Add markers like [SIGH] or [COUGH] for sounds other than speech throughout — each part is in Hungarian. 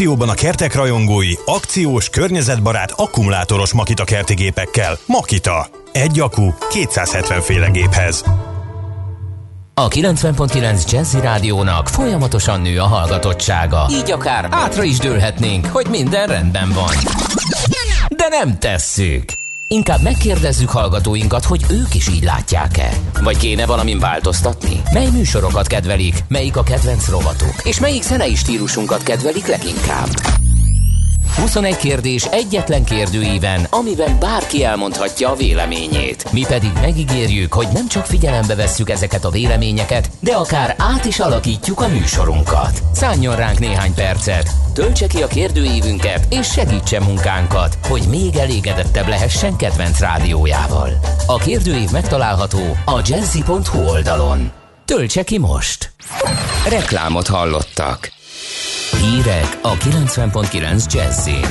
Akcióban a kertek rajongói akciós, környezetbarát, akkumulátoros Makita kerti. Makita. Egy akku 270 féle géphez. A 90.9 Jazzy Rádiónak folyamatosan nő a hallgatottsága. Így akár átra is dőlhetnénk, hogy minden rendben van. De nem tesszük. Inkább megkérdezzük hallgatóinkat, hogy ők is így látják-e. Vagy kéne valamin változtatni? Mely műsorokat kedvelik? Melyik a kedvenc rovatuk? És melyik zenei stílusunkat kedvelik leginkább? 21 kérdés egyetlen kérdőíven, amiben bárki elmondhatja a véleményét. Mi pedig megígérjük, hogy nem csak figyelembe vesszük ezeket a véleményeket, de akár át is alakítjuk a műsorunkat. Szálljon ránk néhány percet, töltse ki a kérdőívünket, és segítse munkánkat, hogy még elégedettebb lehessen kedvenc rádiójával. A kérdőív megtalálható a jazzy.hu oldalon. Töltse ki most! Reklámot hallottak. Hírek a 90.9 Jazzin.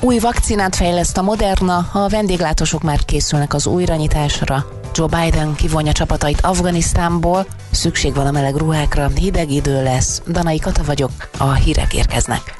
Új vakcinát fejleszt a Moderna, a vendéglátósok már készülnek az újranyitásra. Joe Biden kivonja csapatait Afganisztánból, szükség van a meleg ruhákra, hideg idő lesz. Danai Kata vagyok, a hírek érkeznek.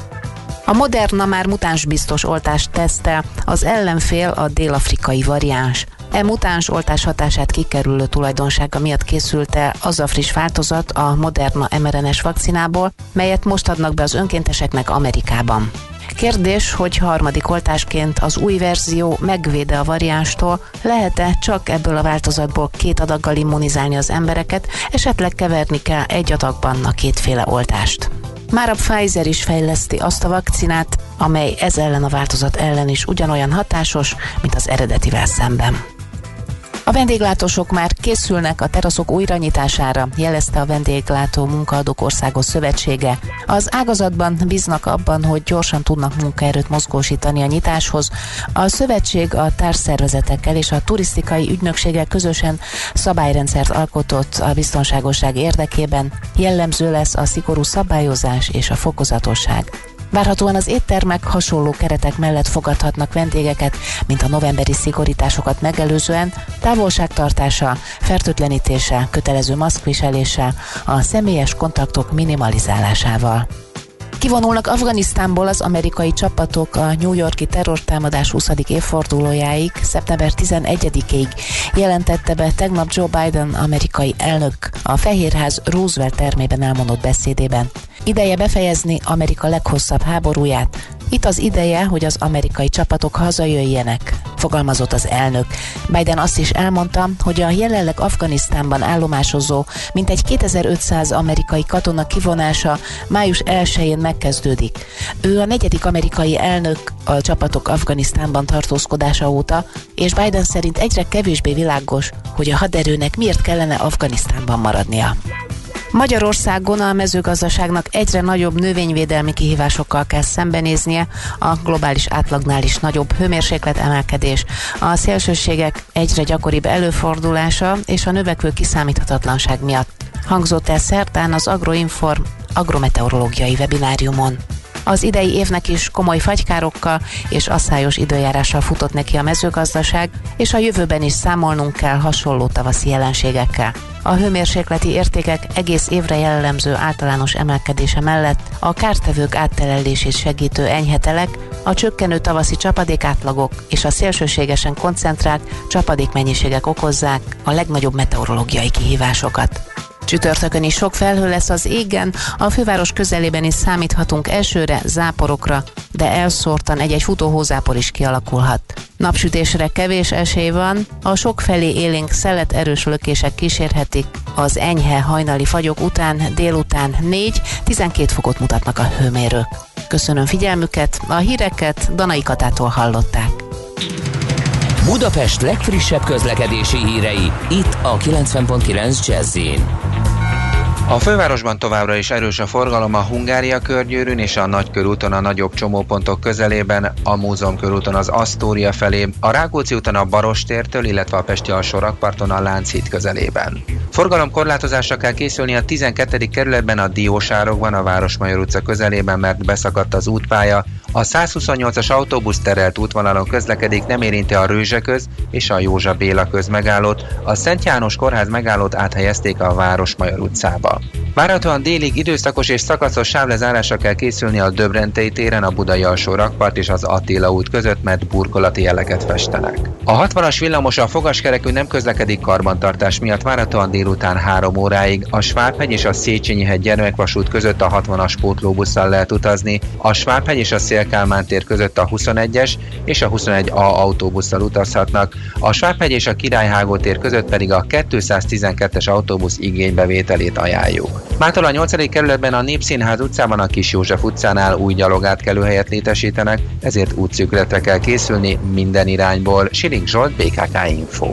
A Moderna már mutánsbiztos oltást tesztel, az ellenfél a dél-afrikai variáns. E mutáns oltás hatását kikerülő tulajdonsága miatt készült el az a friss változat a Moderna mRNS vakcinából, melyet most adnak be az önkénteseknek Amerikában. Kérdés, hogy harmadik oltásként az új verzió megvéde a variánstól, lehet-e csak ebből a változatból két adaggal immunizálni az embereket, esetleg keverni kell egy adagban a kétféle oltást. Már a Pfizer is fejleszti azt a vakcinát, amely ez ellen a változat ellen is ugyanolyan hatásos, mint az eredetivel szemben. A vendéglátósok már készülnek a teraszok újranyitására, jelezte a Vendéglátó Munkaadók Országos Szövetsége. Az ágazatban bíznak abban, hogy gyorsan tudnak munkaerőt mozgósítani a nyitáshoz. A szövetség a társszervezetekkel és a turisztikai ügynökséggel közösen szabályrendszert alkotott a biztonságosság érdekében. Jellemző lesz a szigorú szabályozás és a fokozatosság. Várhatóan az éttermek hasonló keretek mellett fogadhatnak vendégeket, mint a novemberi szigorításokat megelőzően, távolságtartása, fertőtlenítése, kötelező maszkviselése, a személyes kontaktok minimalizálásával. Kivonulnak Afganisztánból az amerikai csapatok a New Yorki terrortámadás 20. évfordulójáig, szeptember 11-ig jelentette be tegnap Joe Biden amerikai elnök a Fehérház Roosevelt termében elmondott beszédében. Ideje befejezni Amerika leghosszabb háborúját. Itt az ideje, hogy az amerikai csapatok hazajöjjenek, fogalmazott az elnök. Biden azt is elmondta, hogy a jelenleg Afganisztánban állomásozó mintegy 2500 amerikai katona kivonása május 1-én megkezdődik. Ő a negyedik amerikai elnök a csapatok Afganisztánban tartózkodása óta, és Biden szerint egyre kevésbé világos, hogy a haderőnek miért kellene Afganisztánban maradnia. Magyarországon a mezőgazdaságnak egyre nagyobb növényvédelmi kihívásokkal kell szembenéznie, a globális átlagnál is nagyobb hőmérséklet emelkedés, a szélsőségek egyre gyakoribb előfordulása és a növekvő kiszámíthatatlanság miatt. Hangzott el szerdán az Agroinform agrometeorológiai webináriumon. Az idei évnek is komoly fagykárokkal és asszályos időjárással futott neki a mezőgazdaság, és a jövőben is számolnunk kell hasonló tavaszi jelenségekkel. A hőmérsékleti értékek egész évre jellemző általános emelkedése mellett a kártevők áttelelését segítő enyhetelek, a csökkenő tavaszi csapadékátlagok és a szélsőségesen koncentrált csapadékmennyiségek okozzák a legnagyobb meteorológiai kihívásokat. Csütörtökön is sok felhő lesz az égen, a főváros közelében is számíthatunk elsőre, záporokra, de elszórtan egy-egy futóhózápor is kialakulhat. Napsütésre kevés esély van, a sok felé élénk szelet erős lökések kísérhetik, az enyhe hajnali fagyok után délután 4-12 fokot mutatnak a hőmérők. Köszönöm figyelmüket, a híreket Danai Katától hallották. Budapest legfrissebb közlekedési hírei, itt a 90.9 jazz a fővárosban továbbra is erős a forgalom a Hungária körgyűrűn és a Nagykörúton a nagyobb csomópontok közelében, a Múzeum körúton az Asztória felé, a Rákóczi úton a Barostértől, illetve a Pesti alsó rakparton a Lánchíd közelében. Forgalom korlátozásra kell készülni a 12. kerületben a Diósárokban, a Városmajor utca közelében, mert beszakadt az útpálya, a 128-as autóbusz terelt útvonalon közlekedik, nem érinti a Rőzseköz és a Józsa Béla köz megállót, a Szent János kórház megállót áthelyezték a Városmajor utcába. Várhatóan délig időszakos és szakaszos sávlezárásra kell készülni a Döbrentei téren, a Budai alsó rakpart és az Attila út között, mert burkolati jeleket festenek. A 60-as villamos a fogaskerekű nem közlekedik karbantartás miatt várhatóan délután 3 óráig. A Svábhegy és a Széchenyi hegy gyermekvasút között a 60-as pótlóbusszal lehet utazni, a Svábhegy és a Szélkálmán tér között a 21-es és a 21A autóbusszal utazhatnak, a Svábhegy és a Királyhágó tér között pedig a 212-es autóbusz igénybevételét ajánljuk. Mától a 8. kerületben a Népszínház utcában a Kis József utcánál új gyalogátkelőhelyet létesítenek, ezért útszűkületre kell készülni minden irányból. Siling Zsolt, BKK Info.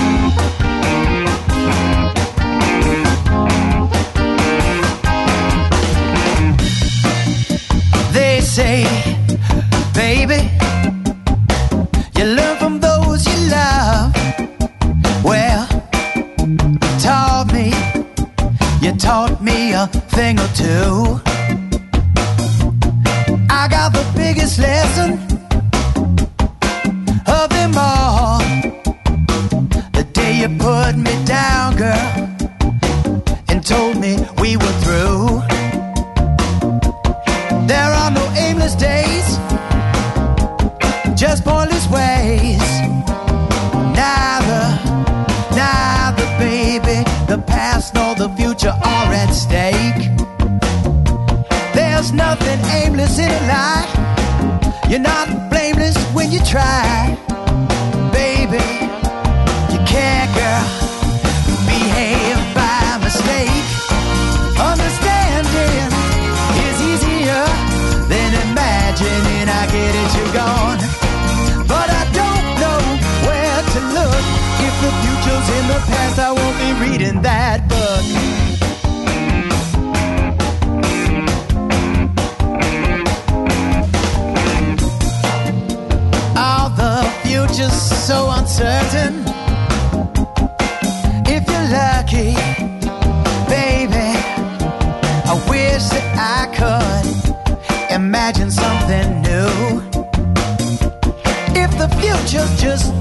Just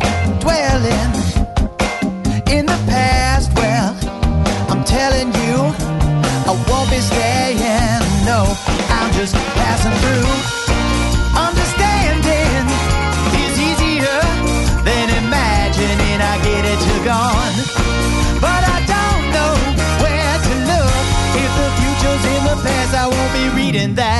dwelling in the past. Well, I'm telling you I won't be staying. No, I'm just passing through. Understanding is easier than imagining. I get it, you're gone. But I don't know where to look. If the future's in the past, I won't be reading that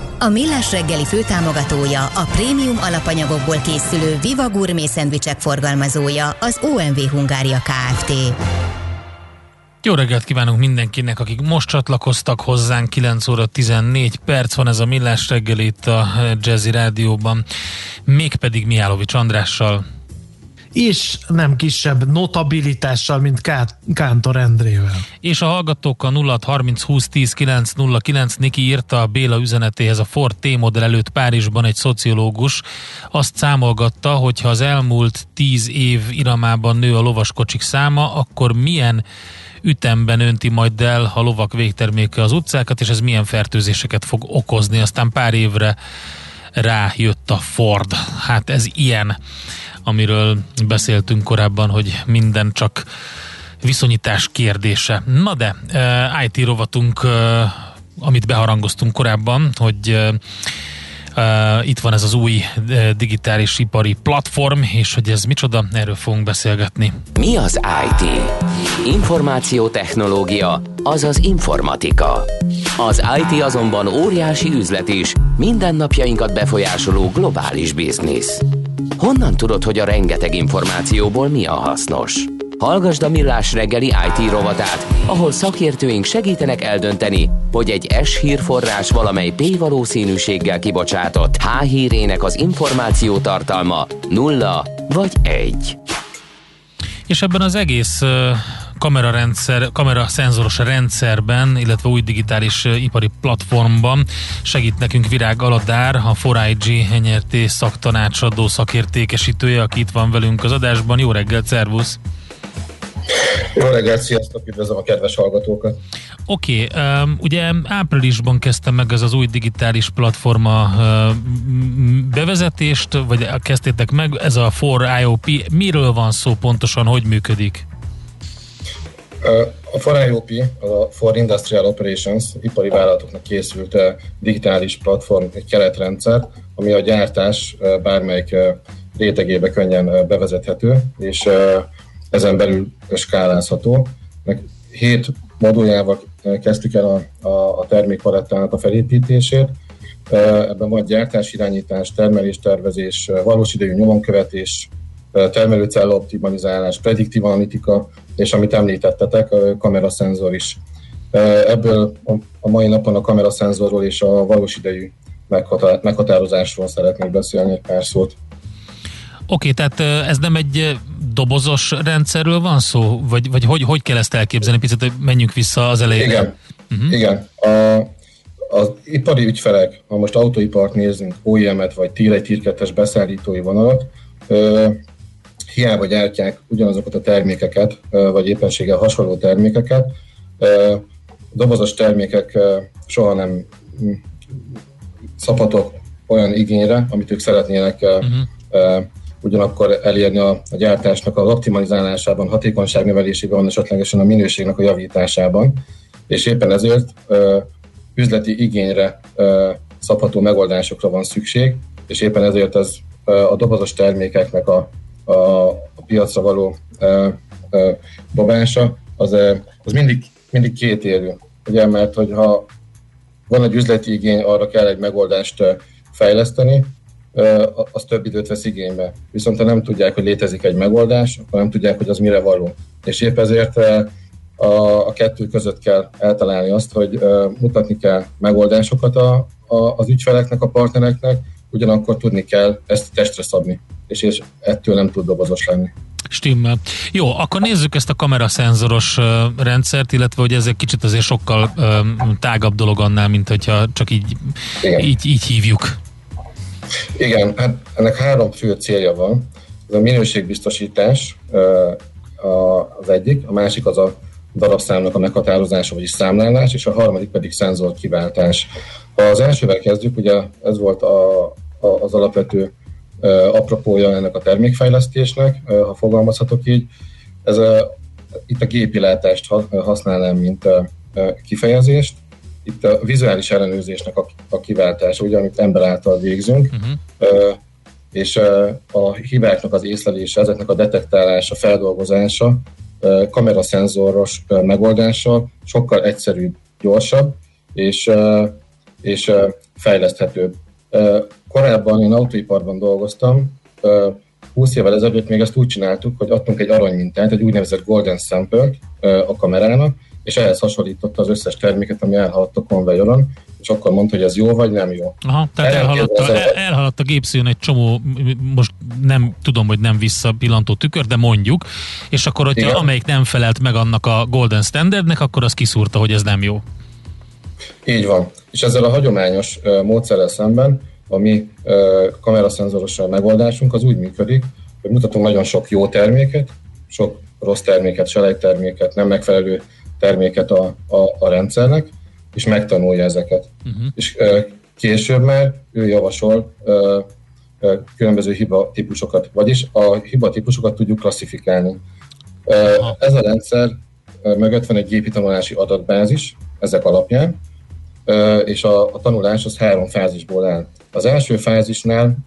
A Millás reggeli főtámogatója, a prémium alapanyagokból készülő Viva Gourmet szendvicsek forgalmazója, az OMV Hungária Kft. Jó reggelt kívánunk mindenkinek, akik most csatlakoztak hozzánk, 9 óra 14 perc van ez a millás reggel a Jazzy Rádióban, mégpedig Miálovics Andrással. És nem kisebb notabilitással, mint Ká- Kántor Endrével. És a hallgatók a 0 30 20 10 9 09 Niki írta a Béla üzenetéhez a Ford T-modell előtt Párizsban egy szociológus. Azt számolgatta, hogy ha az elmúlt 10 év iramában nő a lovaskocsik száma, akkor milyen ütemben önti majd el a lovak végterméke az utcákat, és ez milyen fertőzéseket fog okozni. Aztán pár évre rájött a Ford. Hát ez ilyen, amiről beszéltünk korábban, hogy minden csak viszonyítás kérdése. Na de, uh, IT rovatunk, uh, amit beharangoztunk korábban, hogy Uh, itt van ez az új digitális ipari platform, és hogy ez micsoda, erről fogunk beszélgetni. Mi az IT? Információtechnológia, azaz informatika. Az IT azonban óriási üzlet is, mindennapjainkat befolyásoló globális biznisz. Honnan tudod, hogy a rengeteg információból mi a hasznos? Hallgasd a Millás reggeli IT rovatát, ahol szakértőink segítenek eldönteni, hogy egy S hírforrás valamely P valószínűséggel kibocsátott H hírének az információ tartalma nulla vagy egy. És ebben az egész kamerarendszer, kameraszenzoros rendszerben, illetve új digitális ipari platformban segít nekünk Virág Aladár, a 4IG NRT szaktanácsadó szakértékesítője, aki itt van velünk az adásban. Jó reggelt, szervusz! Jó reggelt, sziasztok, üdvözlöm a kedves hallgatókat! Oké, okay, ugye áprilisban kezdtem meg ez az új digitális platforma bevezetést, vagy kezdtétek meg, ez a 4IOP, miről van szó pontosan, hogy működik? A 4IOP, a For Industrial Operations, ipari vállalatoknak készült digitális platform, egy keretrendszer, ami a gyártás bármelyik rétegébe könnyen bevezethető, és ezen belül skálázható. Meg hét moduljával kezdtük el a, a, a termékpalettának a felépítését. Ebben van gyártás, irányítás, termelés, tervezés, valós idejű nyomonkövetés, termelőcella optimalizálás, prediktív analitika, és amit említettetek, a kameraszenzor is. Ebből a mai napon a kameraszenzorról és a valós idejű meghatározásról szeretnék beszélni egy pár szót. Oké, okay, tehát ez nem egy dobozos rendszerről van szó? Vagy, vagy hogy, hogy kell ezt elképzelni? Picit hogy menjünk vissza az elejére. Igen. Uh-huh. Igen. A, az ipari ügyfelek, ha most autóipart nézzünk, OEM-et vagy Tier 1, Tier 2-es beszállítói vonalat, hiába gyártják ugyanazokat a termékeket, vagy éppenséggel hasonló termékeket, dobozos termékek soha nem szabhatok olyan igényre, amit ők szeretnének uh-huh ugyanakkor elérni a, a gyártásnak az optimalizálásában, hatékonyság növelésében, esetlegesen a minőségnek a javításában, és éppen ezért üzleti igényre szabható megoldásokra van szükség, és éppen ezért ez a dobozos termékeknek a, a, a piacra való ö, ö, dobása, az, az mindig, mindig két érő. Ugye, mert hogyha van egy üzleti igény, arra kell egy megoldást fejleszteni, az több időt vesz igénybe. Viszont ha nem tudják, hogy létezik egy megoldás, akkor nem tudják, hogy az mire való. És épp ezért a, a kettő között kell eltalálni azt, hogy mutatni kell megoldásokat a, a, az ügyfeleknek, a partnereknek, ugyanakkor tudni kell ezt testre szabni, és, és ettől nem tud dobozos lenni. Stimmel. Jó, akkor nézzük ezt a kameraszenzoros rendszert, illetve hogy ez egy kicsit azért sokkal tágabb dolog annál, mint hogyha csak így, így, így hívjuk. Igen, hát ennek három fő célja van. Ez a minőségbiztosítás az egyik, a másik az a darabszámnak a meghatározása, vagyis számlálás, és a harmadik pedig szenzor kiváltás. Ha az elsővel kezdjük, ugye ez volt a, a, az alapvető apropója ennek a termékfejlesztésnek, ha fogalmazhatok így. Ez a, itt a gépilátást használnám, mint kifejezést itt a vizuális ellenőrzésnek a, a kiváltása, ugye, amit ember által végzünk, uh-huh. és a hibáknak az észlelése, ezeknek a detektálása, feldolgozása, kameraszenzoros megoldása sokkal egyszerűbb, gyorsabb, és, és fejleszthetőbb. Korábban én autóiparban dolgoztam, 20 évvel ezelőtt még ezt úgy csináltuk, hogy adtunk egy aranymintát, egy úgynevezett golden sample a kamerának, és ehhez hasonlította az összes terméket, ami elhaladt a konvejoron, és akkor mondta, hogy ez jó vagy nem jó. Aha, tehát elhaladt a, el, elhaladt a gépszűn egy csomó, most nem tudom, hogy nem visszapillantó tükör, de mondjuk, és akkor, hogyha Igen. amelyik nem felelt meg annak a Golden Standardnek, akkor az kiszúrta, hogy ez nem jó. Így van. És ezzel a hagyományos módszerrel szemben a mi kameraszenzoros megoldásunk az úgy működik, hogy mutatunk nagyon sok jó terméket, sok rossz terméket, selejtterméket, nem megfelelő terméket a, a, a rendszernek, és megtanulja ezeket. Uh-huh. És uh, később már ő javasol uh, uh, különböző hiba típusokat, vagyis a hiba típusokat tudjuk klasszifikálni. Uh, ez a rendszer uh, mögött van egy gépi tanulási adatbázis, ezek alapján, és a, a tanulás az három fázisból áll. Az első fázisnál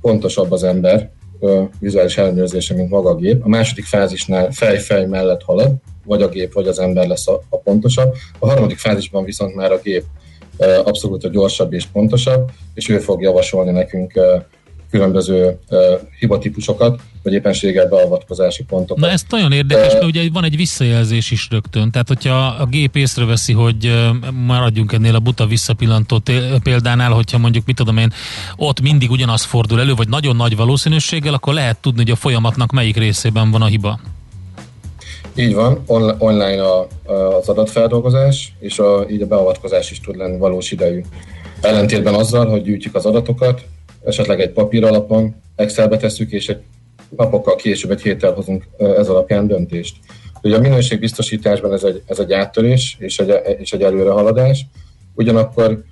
pontosabb az ember vizuális ellenőrzése, mint maga a gép. A második fázisnál fej-fej mellett halad, vagy a gép, vagy az ember lesz a, a pontosabb. A harmadik fázisban viszont már a gép abszolút a gyorsabb és pontosabb, és ő fog javasolni nekünk különböző uh, hibatípusokat, vagy éppenséggel beavatkozási pontokat. Na ez nagyon érdekes, mert ugye van egy visszajelzés is rögtön. Tehát, hogyha a gép észreveszi, hogy maradjunk ennél a buta visszapillantó példánál, hogyha mondjuk, mit tudom én, ott mindig ugyanaz fordul elő, vagy nagyon nagy valószínűséggel, akkor lehet tudni, hogy a folyamatnak melyik részében van a hiba. Így van, on- online a, az adatfeldolgozás, és a, így a beavatkozás is tud lenni valós idejű. Ellentétben azzal, hogy gyűjtjük az adatokat, esetleg egy papír alapon, Excelbe tesszük, és egy napokkal később, egy héttel hozunk ez alapján döntést. Ugye a minőségbiztosításban ez egy, ez egy áttörés és egy, és egy előrehaladás, ugyanakkor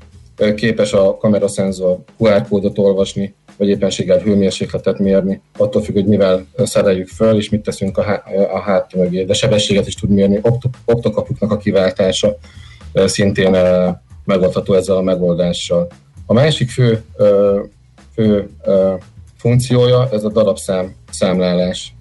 képes a kameraszenzor QR kódot olvasni, vagy éppenséggel hőmérsékletet mérni, attól függ, hogy mivel szereljük föl, és mit teszünk a, há- a hát mögé. De sebességet is tud mérni, Opt- optokapuknak a kiváltása szintén megoldható ezzel a megoldással. A másik fő, fő funkciója ez a darabszám számlálás.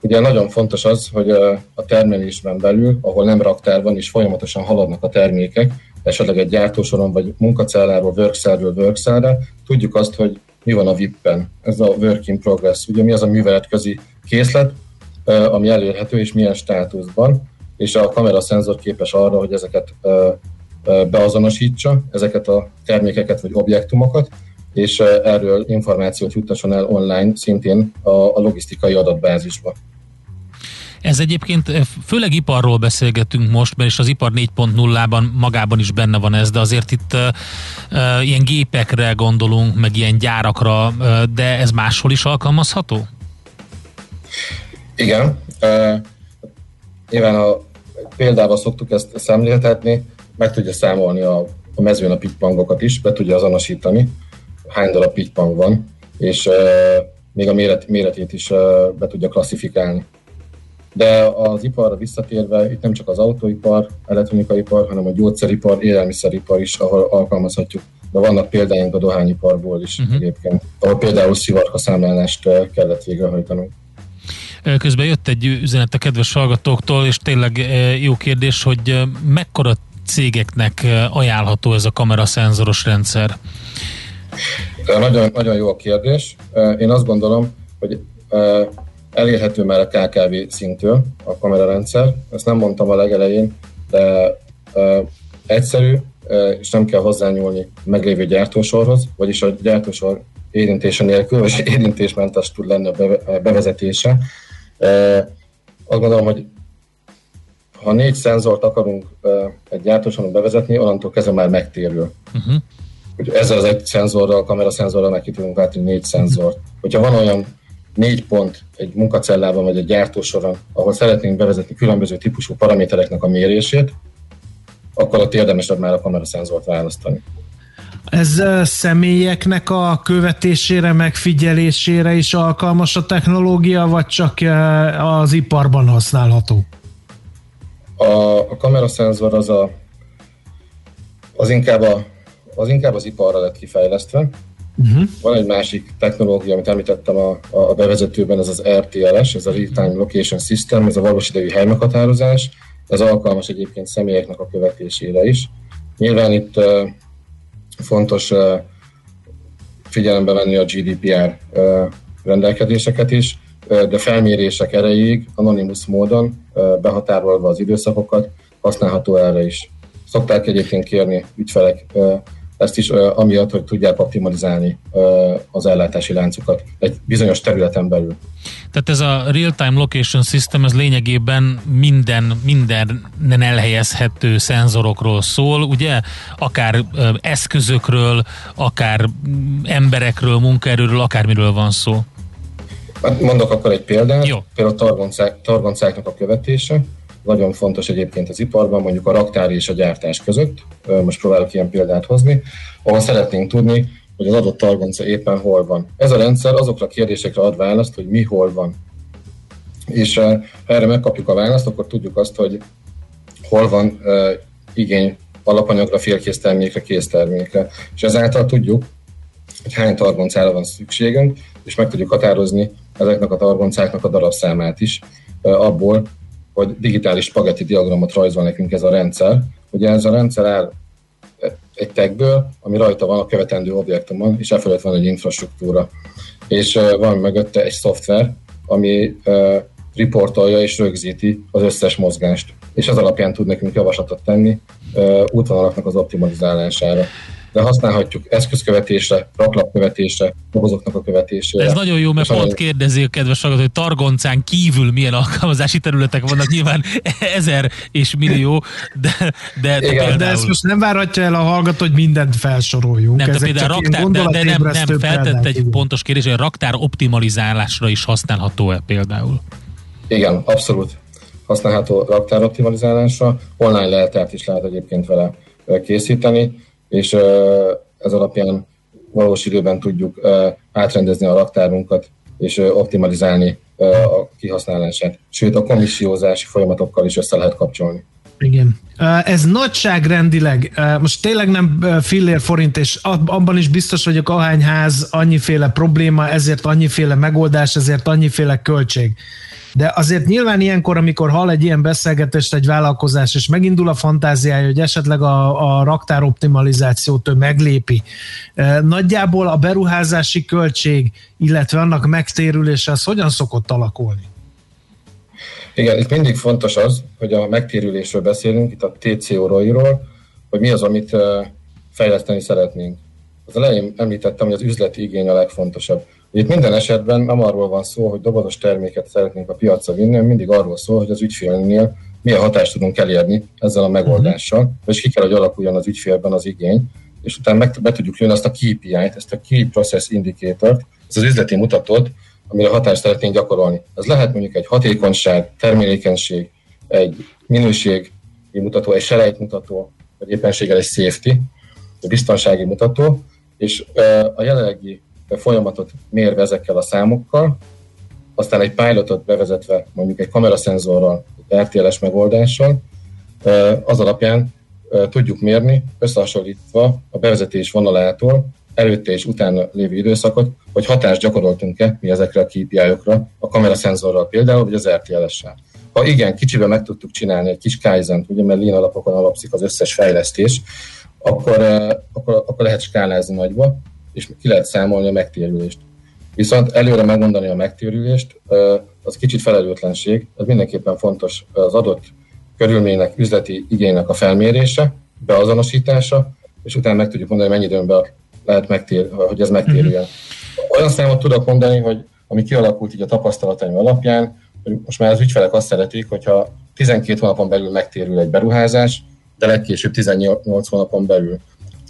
Ugye nagyon fontos az, hogy a termelésben belül, ahol nem raktár van és folyamatosan haladnak a termékek, esetleg egy gyártósoron vagy munkacelláról, workcellről workcellre, tudjuk azt, hogy mi van a VIP-ben. Ez a work in progress. Ugye mi az a műveletközi készlet, ami elérhető és milyen státuszban, és a kamera szenzor képes arra, hogy ezeket beazonosítsa, ezeket a termékeket vagy objektumokat, és erről információt juttasson el online, szintén a, a logisztikai adatbázisba. Ez egyébként főleg iparról beszélgetünk most, mert és az ipar 4.0-ban magában is benne van ez, de azért itt uh, ilyen gépekre gondolunk, meg ilyen gyárakra, uh, de ez máshol is alkalmazható? Igen. Uh, nyilván a példával szoktuk ezt szemléltetni, meg tudja számolni a, a mezőn a pitypangokat is, be tudja azonosítani, hány darab pitypang van, és még a méret, méretét is be tudja klasszifikálni. De az iparra visszatérve, itt nem csak az autóipar, elektronikai-ipar, hanem a gyógyszeripar, élelmiszeripar is, ahol alkalmazhatjuk. De vannak példáink a dohányiparból is uh-huh. egyébként, ahol például szivarka számlálást kellett végrehajtanunk. Közben jött egy üzenet a kedves hallgatóktól, és tényleg jó kérdés, hogy mekkora cégeknek ajánlható ez a kameraszenzoros rendszer? Nagyon, nagyon jó a kérdés. Én azt gondolom, hogy elérhető már a KKV szintől a kamerarendszer. Ezt nem mondtam a legelején, de egyszerű, és nem kell hozzányúlni meglévő gyártósorhoz, vagyis a gyártósor érintése nélkül, vagy [LAUGHS] érintésmentes tud lenni a bevezetése. Azt gondolom, hogy ha négy szenzort akarunk egy gyártósoron bevezetni, onnantól kezdve már megtérül. Uh-huh. Hogy ezzel az egy szenzorral, kameraszenzorral meg ki tudunk váltani négy szenzort. Hogyha van olyan négy pont egy munkacellában vagy egy gyártósoron, ahol szeretnénk bevezetni különböző típusú paramétereknek a mérését, akkor ott érdemesebb már a kameraszenzort választani. Ez személyeknek a követésére, megfigyelésére is alkalmas a technológia, vagy csak az iparban használható? A, a kameraszenzor az, a, az, inkább a, az inkább az iparra lett kifejlesztve. Uh-huh. Van egy másik technológia, amit említettem a, a bevezetőben, ez az RTLS, ez a Real Time Location System, ez a valós idejű helymeghatározás. Ez alkalmas egyébként személyeknek a követésére is. Nyilván itt uh, fontos uh, figyelembe venni a GDPR uh, rendelkezéseket is, de felmérések erejéig anonimus módon behatárolva az időszakokat használható erre is. Szokták egyébként kérni ügyfelek ezt is amiatt, hogy tudják optimalizálni az ellátási láncokat egy bizonyos területen belül. Tehát ez a real-time location system, ez lényegében minden, mindenen elhelyezhető szenzorokról szól, ugye? Akár eszközökről, akár emberekről, munkaerőről, akármiről van szó. Hát mondok akkor egy példát, Jó. például targoncák, targoncáknak a követése, nagyon fontos egyébként az iparban, mondjuk a raktár és a gyártás között, most próbálok ilyen példát hozni, ahol szeretnénk tudni, hogy az adott targonca éppen hol van. Ez a rendszer azokra a kérdésekre ad választ, hogy mi hol van. És ha erre megkapjuk a választ, akkor tudjuk azt, hogy hol van igény alapanyagra, félkész termékre, késztermékre. És ezáltal tudjuk, hogy hány targoncára van szükségünk, és meg tudjuk határozni ezeknek a targoncáknak a darabszámát is, abból, hogy digitális spagetti diagramot rajzol nekünk ez a rendszer. Ugye ez a rendszer áll egy tagből, ami rajta van a követendő objektumon, és e felett van egy infrastruktúra. És van mögötte egy szoftver, ami riportolja és rögzíti az összes mozgást. És az alapján tud nekünk javaslatot tenni útvonalaknak az optimalizálására de használhatjuk eszközkövetésre, raklapkövetésre, dobozoknak a követésére. Ez nagyon jó, mert pont nagyon... kérdezi a kedves hallgató, hogy Targoncán kívül milyen alkalmazási területek vannak, nyilván ezer és millió, de, de, de, Igen, de ezt most nem várhatja el a hallgató, hogy mindent felsoroljunk. Nem, de például raktár, de, de nem, nem feltett egy pontos kérdés, hogy a raktár optimalizálásra is használható-e például? Igen, abszolút használható raktár optimalizálásra. Online lehetett is lehet egyébként vele készíteni és ez alapján valós időben tudjuk átrendezni a raktárunkat, és optimalizálni a kihasználását. Sőt, a komissiózási folyamatokkal is össze lehet kapcsolni. Igen. Ez nagyságrendileg, most tényleg nem fillér forint, és abban is biztos vagyok, ahány ház, annyiféle probléma, ezért annyiféle megoldás, ezért annyiféle költség. De azért nyilván ilyenkor, amikor hall egy ilyen beszélgetést egy vállalkozás, és megindul a fantáziája, hogy esetleg a, a raktár optimalizációt ő meglépi, e, nagyjából a beruházási költség, illetve annak megtérülése, az hogyan szokott alakulni? Igen, itt mindig fontos az, hogy a megtérülésről beszélünk, itt a TCO-ról, hogy mi az, amit e, fejleszteni szeretnénk. Az elején említettem, hogy az üzleti igény a legfontosabb. Itt minden esetben nem arról van szó, hogy dobozos terméket szeretnénk a piacra vinni, hanem mindig arról szól, hogy az ügyfélnél milyen hatást tudunk elérni ezzel a megoldással, uh-huh. és ki kell, hogy alakuljon az ügyfélben az igény, és utána meg, be tudjuk lőni azt a KPI-t, ezt a Key Process Indicator-t, ez az üzleti mutatót, amire hatást szeretnénk gyakorolni. Ez lehet mondjuk egy hatékonyság, termelékenység, egy minőségi mutató, egy selejtmutató, vagy éppenséggel egy safety, egy biztonsági mutató, és a jelenlegi folyamatot mérve ezekkel a számokkal, aztán egy pilotot bevezetve mondjuk egy kameraszenzorral, egy RTLS megoldással, az alapján tudjuk mérni, összehasonlítva a bevezetés vonalától előtte és utána lévő időszakot, hogy hatást gyakoroltunk-e mi ezekre a KPI-okra, a kameraszenzorral például, vagy az RTLS-sel. Ha igen, kicsiben meg tudtuk csinálni egy kis kaizen ugye, mert lean alapokon alapszik az összes fejlesztés, akkor, akkor, akkor lehet skálázni nagyba, és ki lehet számolni a megtérülést. Viszont előre megmondani a megtérülést, az kicsit felelőtlenség, ez mindenképpen fontos az adott körülménynek, üzleti igénynek a felmérése, beazonosítása, és utána meg tudjuk mondani, mennyi időben lehet megtér, hogy ez megtérüljen. Mhm. Olyan számot tudok mondani, hogy ami kialakult így a tapasztalataim alapján, hogy most már az ügyfelek azt szeretik, hogyha 12 hónapon belül megtérül egy beruházás, de legkésőbb 18 hónapon belül.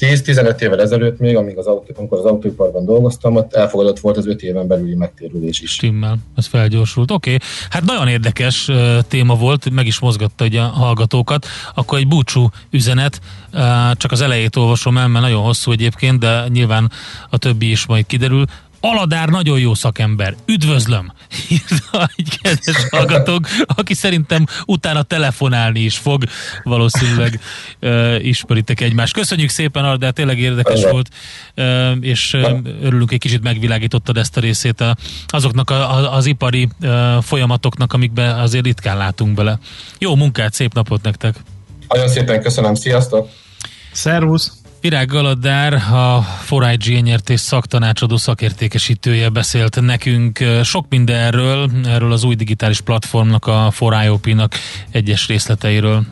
10-15 évvel ezelőtt még, amíg az autó, amikor az autóiparban dolgoztam, ott elfogadott volt az 5 éven belüli megtérülés is. Stimmel, ez felgyorsult. Oké, okay. hát nagyon érdekes téma volt, meg is mozgatta a hallgatókat. Akkor egy búcsú üzenet, csak az elejét olvasom el, mert nagyon hosszú egyébként, de nyilván a többi is majd kiderül. Aladár nagyon jó szakember. Üdvözlöm! [LAUGHS] Írta egy kedves hallgatók, aki szerintem utána telefonálni is fog. Valószínűleg uh, ismeritek egymást. Köszönjük szépen, Aladár, tényleg érdekes volt, uh, és uh, örülünk, egy kicsit megvilágítottad ezt a részét a, azoknak a, a, az ipari uh, folyamatoknak, amikben azért ritkán látunk bele. Jó munkát, szép napot nektek! Nagyon szépen köszönöm, sziasztok! Szervusz! Virág Galadár, a 4IG nyertés szaktanácsadó szakértékesítője beszélt nekünk sok mindenről, erről az új digitális platformnak, a 4IOP-nak egyes részleteiről.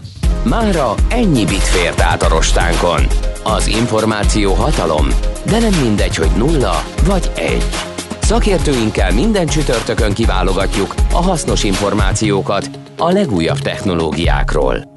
Mára ennyi bit fért át a rostánkon. Az információ hatalom, de nem mindegy, hogy nulla vagy egy. Szakértőinkkel minden csütörtökön kiválogatjuk a hasznos információkat a legújabb technológiákról.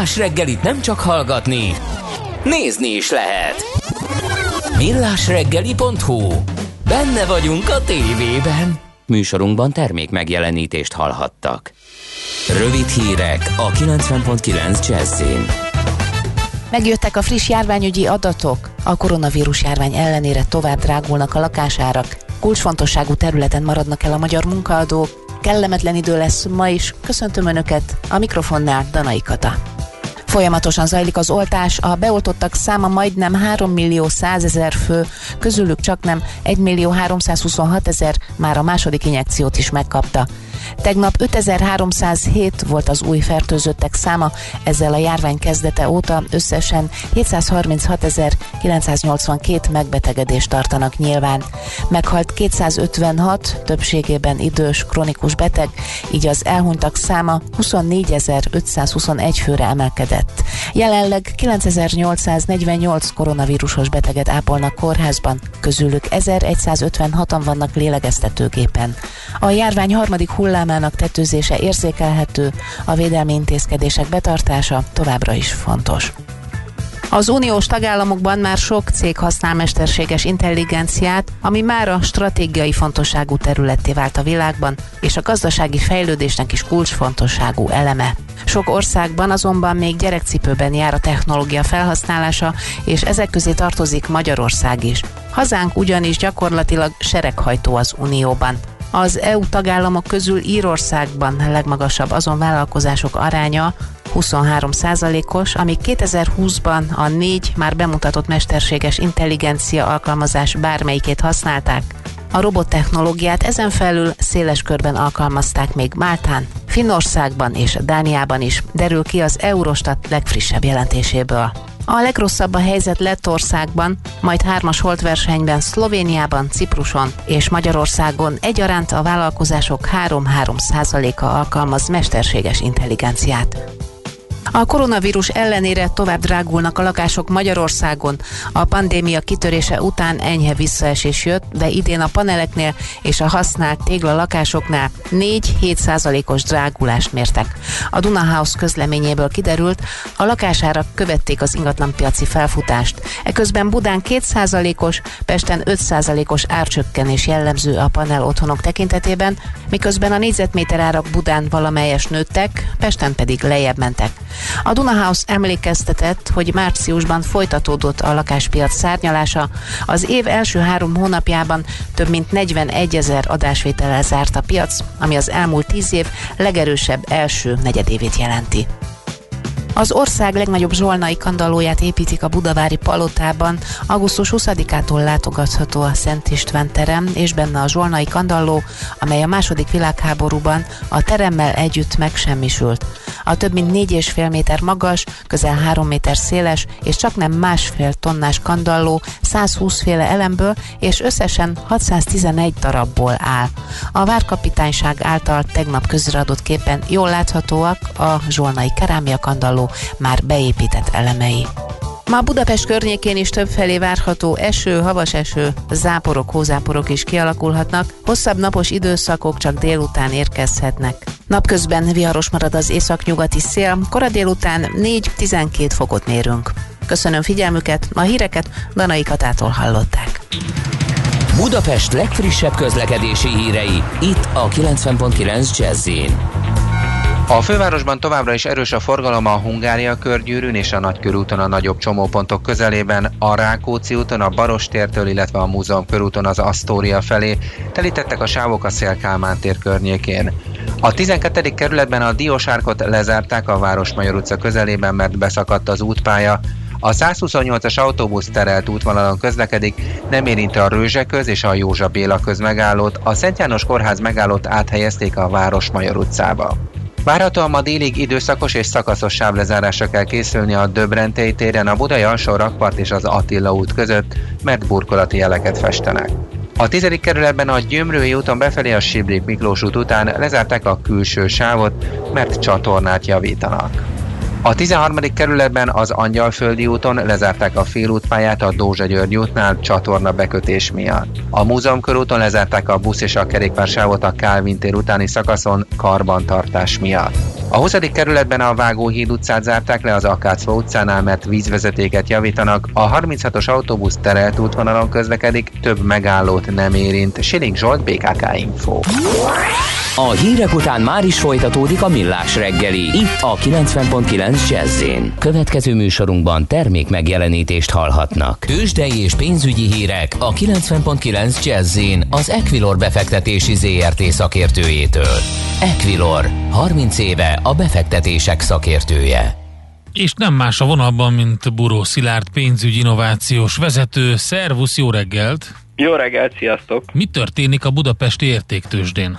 Millás reggelit nem csak hallgatni, nézni is lehet. Millásreggeli.hu Benne vagyunk a tévében. Műsorunkban termék megjelenítést hallhattak. Rövid hírek a 90.9 Jazzin. Megjöttek a friss járványügyi adatok. A koronavírus járvány ellenére tovább drágulnak a lakásárak. Kulcsfontosságú területen maradnak el a magyar munkaadók. Kellemetlen idő lesz ma is. Köszöntöm Önöket. A mikrofonnál Danai Kata. Folyamatosan zajlik az oltás, a beoltottak száma majdnem 3 millió 100 ezer fő, közülük csak nem 1 millió 326 ezer már a második injekciót is megkapta. Tegnap 5307 volt az új fertőzöttek száma, ezzel a járvány kezdete óta összesen 736.982 megbetegedést tartanak nyilván. Meghalt 256, többségében idős, kronikus beteg, így az elhunytak száma 24.521 főre emelkedett. Jelenleg 9848 koronavírusos beteget ápolnak kórházban, közülük 1156-an vannak lélegeztetőgépen. A járvány harmadik hullámának tetőzése érzékelhető, a védelmi intézkedések betartása továbbra is fontos. Az uniós tagállamokban már sok cég használ mesterséges intelligenciát, ami már a stratégiai fontosságú területté vált a világban, és a gazdasági fejlődésnek is kulcsfontosságú eleme. Sok országban azonban még gyerekcipőben jár a technológia felhasználása, és ezek közé tartozik Magyarország is. Hazánk ugyanis gyakorlatilag sereghajtó az Unióban. Az EU tagállamok közül Írországban legmagasabb azon vállalkozások aránya, 23 os ami 2020-ban a négy már bemutatott mesterséges intelligencia alkalmazás bármelyikét használták. A robottechnológiát ezen felül széles körben alkalmazták még Máltán, Finnországban és Dániában is, derül ki az Eurostat legfrissebb jelentéséből. A legrosszabb a helyzet Lettországban, majd hármas holtversenyben Szlovéniában, Cipruson és Magyarországon egyaránt a vállalkozások 3-3 százaléka alkalmaz mesterséges intelligenciát. A koronavírus ellenére tovább drágulnak a lakások Magyarországon. A pandémia kitörése után enyhe visszaesés jött, de idén a paneleknél és a használt tégla lakásoknál 4-7 százalékos drágulást mértek. A Duna House közleményéből kiderült, a lakásárak követték az ingatlanpiaci felfutást. Eközben Budán 2 százalékos, Pesten 5 százalékos árcsökkenés jellemző a panel otthonok tekintetében, miközben a négyzetméter árak Budán valamelyes nőttek, Pesten pedig lejjebb mentek. A Duna emlékeztetett, hogy márciusban folytatódott a lakáspiac szárnyalása. Az év első három hónapjában több mint 41 ezer adásvétellel zárt a piac, ami az elmúlt tíz év legerősebb első negyedévét jelenti. Az ország legnagyobb zsolnai kandallóját építik a Budavári Palotában. Augusztus 20-ától látogatható a Szent István terem, és benne a zsolnai kandalló, amely a második világháborúban a teremmel együtt megsemmisült. A több mint 4,5 méter magas, közel 3 méter széles és csak nem másfél tonnás kandalló 120 féle elemből és összesen 611 darabból áll. A várkapitányság által tegnap közreadott képen jól láthatóak a zsolnai kerámia kandalló már beépített elemei. Ma Budapest környékén is többfelé várható eső, havas eső, záporok, hózáporok is kialakulhatnak, hosszabb napos időszakok csak délután érkezhetnek. Napközben viharos marad az északnyugati szél, kora délután 4-12 fokot mérünk. Köszönöm figyelmüket, a híreket Danai Katától hallották. Budapest legfrissebb közlekedési hírei, itt a 90.9 jazz a fővárosban továbbra is erős a forgalom a Hungária körgyűrűn és a Nagykörúton a nagyobb csomópontok közelében, a Rákóczi úton a Barostértől, illetve a Múzeum körúton az Asztória felé. Telítettek a sávok a Szélkálmán tér környékén. A 12. kerületben a Diósárkot lezárták a Városmajor utca közelében, mert beszakadt az útpálya. A 128-as autóbusz terelt útvonalon közlekedik, nem érinti a Rőzseköz és a Józsa Béla köz megállót, a Szent János Kórház megállót áthelyezték a Városmajor utcába. Várhatóan ma délig időszakos és szakaszos sávlezárásra kell készülni a Döbrentei téren, a Budai alsó rakpart és az Attila út között, mert burkolati jeleket festenek. A tizedik kerületben a Gyömrői úton befelé a Sibrik Miklós út után lezárták a külső sávot, mert csatornát javítanak. A 13. kerületben az Angyalföldi úton lezárták a félútpályát a Dózsa György útnál csatorna bekötés miatt. A Múzeum körúton lezárták a busz és a kerékpársávot a Kálvin tér utáni szakaszon karbantartás miatt. A 20. kerületben a Vágóhíd utcát zárták le az Akácfa utcánál, mert vízvezetéket javítanak. A 36-os autóbusz terelt útvonalon közlekedik, több megállót nem érint. Siling Zsolt, BKK Info. A hírek után már is folytatódik a millás reggeli, itt a 90.9 jazz Következő műsorunkban termék megjelenítést hallhatnak. Tőzsdei és pénzügyi hírek a 90.9 jazz az Equilor befektetési ZRT szakértőjétől. Equilor, 30 éve a befektetések szakértője. És nem más a vonalban, mint Buró Szilárd pénzügyi innovációs vezető. Szervusz, jó reggelt! Jó reggelt, sziasztok! Mi történik a budapesti értéktősdén?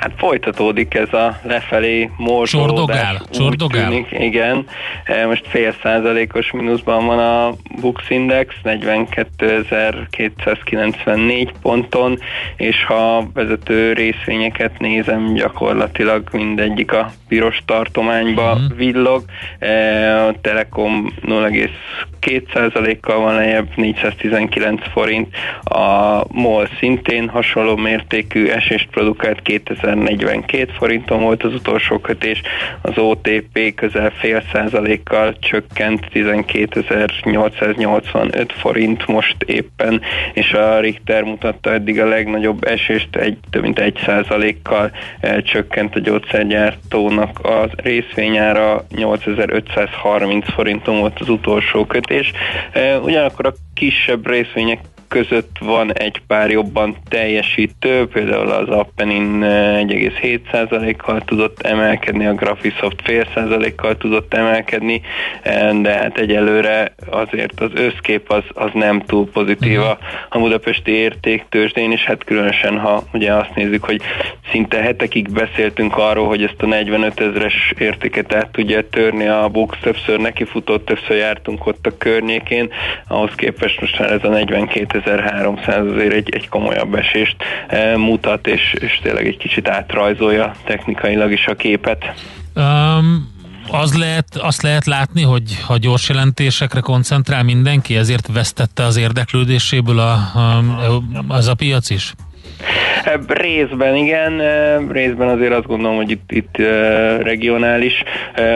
Hát folytatódik ez a lefelé morzsolódás. Csordogál? Csordogál? Tűnik, igen. E, most fél százalékos mínuszban van a Bux Index, 42.294 ponton, és ha vezető részvényeket nézem, gyakorlatilag mindegyik a piros tartományba uh-huh. villog. E, a Telekom 0,2%-kal van lejjebb, 419 forint. A MOL szintén hasonló mértékű esést produkált 2042 forinton volt az utolsó kötés, az OTP közel fél százalékkal csökkent 12.885 forint most éppen, és a Richter mutatta eddig a legnagyobb esést, egy, több mint egy százalékkal csökkent a gyógyszergyártónak a részvényára, 8530 forinton volt az utolsó kötés. E, ugyanakkor a kisebb részvények között van egy pár jobban teljesítő, például az Appenin 1,7%-kal eh, tudott emelkedni, a Graphisoft fél százalékkal tudott emelkedni, eh, de hát egyelőre azért az összkép az, az nem túl pozitív a, a budapesti értéktősdén, és hát különösen, ha ugye azt nézzük, hogy szinte hetekig beszéltünk arról, hogy ezt a 45 ezeres értéket át tudja törni a Bux, többször nekifutott, többször jártunk ott a környékén, ahhoz képest most már ez a 42 2300 azért egy, egy komolyabb esést eh, mutat, és, és tényleg egy kicsit átrajzolja technikailag is a képet. Um, az lehet, azt lehet látni, hogy ha gyors jelentésekre koncentrál mindenki, ezért vesztette az érdeklődéséből a, a, az a piac is? Részben igen, részben azért azt gondolom, hogy itt, itt regionális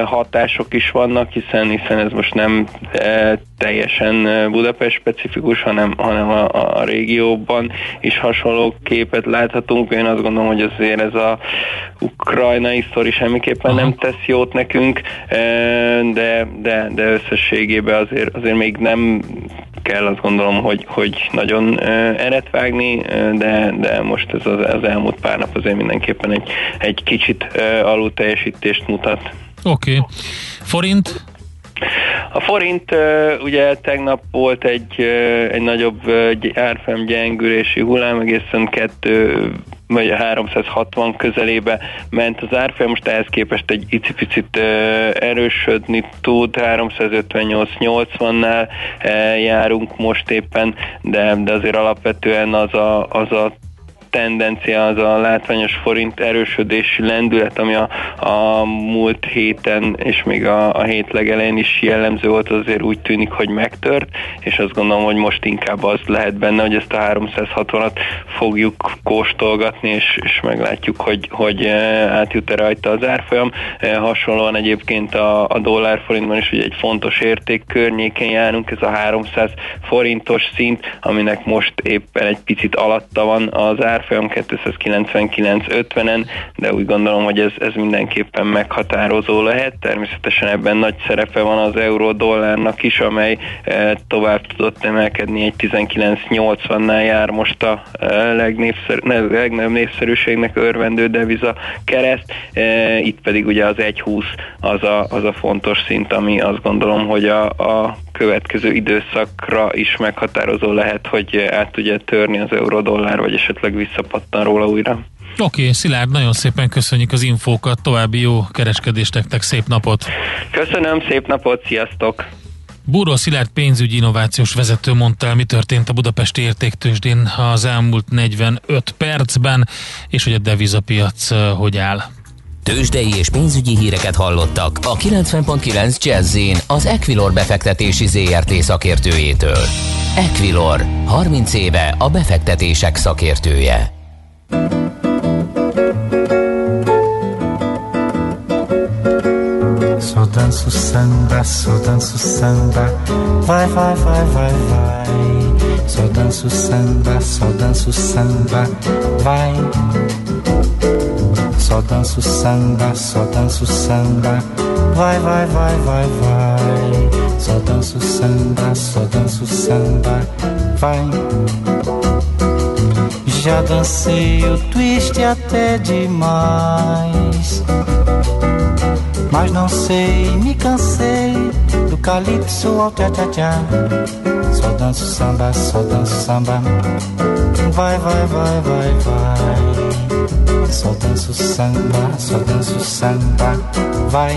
hatások is vannak, hiszen, hiszen ez most nem teljesen Budapest specifikus, hanem, hanem a, a régióban is hasonló képet láthatunk. Én azt gondolom, hogy azért ez a ukrajnai sztori semmiképpen Aha. nem tesz jót nekünk, de, de, de összességében azért, azért még nem kell azt gondolom, hogy, hogy nagyon eret vágni, de, de most ez az, az elmúlt pár nap azért mindenképpen egy, egy kicsit alul teljesítést mutat. Oké. Okay. Forint? A forint ugye tegnap volt egy, egy nagyobb árfolyam gyengülési hullám, egészen kettő vagy a 360 közelébe ment az árfolyam, most ehhez képest egy icipicit erősödni tud, 358-80-nál járunk most éppen, de, de azért alapvetően az a, az a tendencia, az a látványos forint erősödési lendület, ami a, a múlt héten és még a, a hét legelején is jellemző volt, azért úgy tűnik, hogy megtört, és azt gondolom, hogy most inkább az lehet benne, hogy ezt a 360-at fogjuk kóstolgatni, és, és meglátjuk, hogy, hogy eh, átjut-e rajta az árfolyam. Eh, hasonlóan egyébként a, a dollár forintban is ugye egy fontos érték környéken járunk, ez a 300 forintos szint, aminek most éppen egy picit alatta van az árfolyam, árfolyam 299-50-en, de úgy gondolom, hogy ez, ez mindenképpen meghatározó lehet. Természetesen ebben nagy szerepe van az euró-dollárnak is, amely eh, tovább tudott emelkedni, egy 19-80-nál jár most a eh, legnépszer, legnagyobb népszerűségnek örvendő deviza kereszt, eh, itt pedig ugye az 1.20 az a, az a fontos szint, ami azt gondolom, hogy a, a következő időszakra is meghatározó lehet, hogy át tudja törni az euró-dollár, vagy esetleg visszapattan róla újra. Oké, okay, Szilárd, nagyon szépen köszönjük az infókat, további jó kereskedést nektek, szép napot! Köszönöm, szép napot, sziasztok! Búró Szilárd pénzügyi innovációs vezető mondta el, mi történt a Budapesti értéktősdén az elmúlt 45 percben, és hogy a devizapiac eh, hogy áll. Tőzsdei és pénzügyi híreket hallottak a 90.9 jazz az Equilor befektetési ZRT szakértőjétől. Equilor, 30 éve a befektetések szakértője. danço samba, só danço samba. Vai, vai, vai, vai, vai. Só danço samba, só danço samba. Vai. Só danço samba, só danço samba. Vai, vai, vai, vai, vai. Só danço samba, só danço samba. Vai. Já dancei o twist até demais. Mas não sei, me cansei do calypso ao tchá-tchá-tchá. Só danço samba, só danço samba. Vai, vai, vai, vai, vai. Só danço samba, só danço samba. Vai.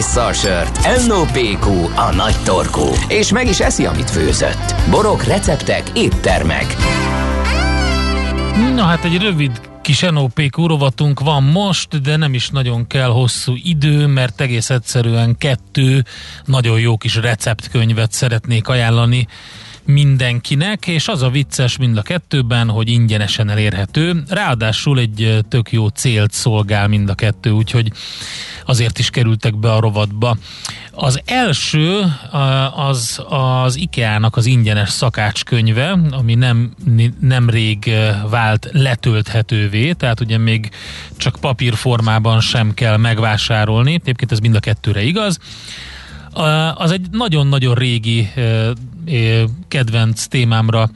Megissza a sört. NOPQ, a nagy torkú. És meg is eszi, amit főzött. Borok, receptek, éttermek. Na hát egy rövid kis NOPQ rovatunk van most, de nem is nagyon kell hosszú idő, mert egész egyszerűen kettő nagyon jó kis receptkönyvet szeretnék ajánlani mindenkinek, és az a vicces mind a kettőben, hogy ingyenesen elérhető, ráadásul egy tök jó célt szolgál mind a kettő, úgyhogy azért is kerültek be a rovatba. Az első az az IKEA-nak az ingyenes szakácskönyve, ami nem, nem rég vált letölthetővé, tehát ugye még csak papírformában sem kell megvásárolni, egyébként ez mind a kettőre igaz. Az egy nagyon-nagyon régi kedvenc témámra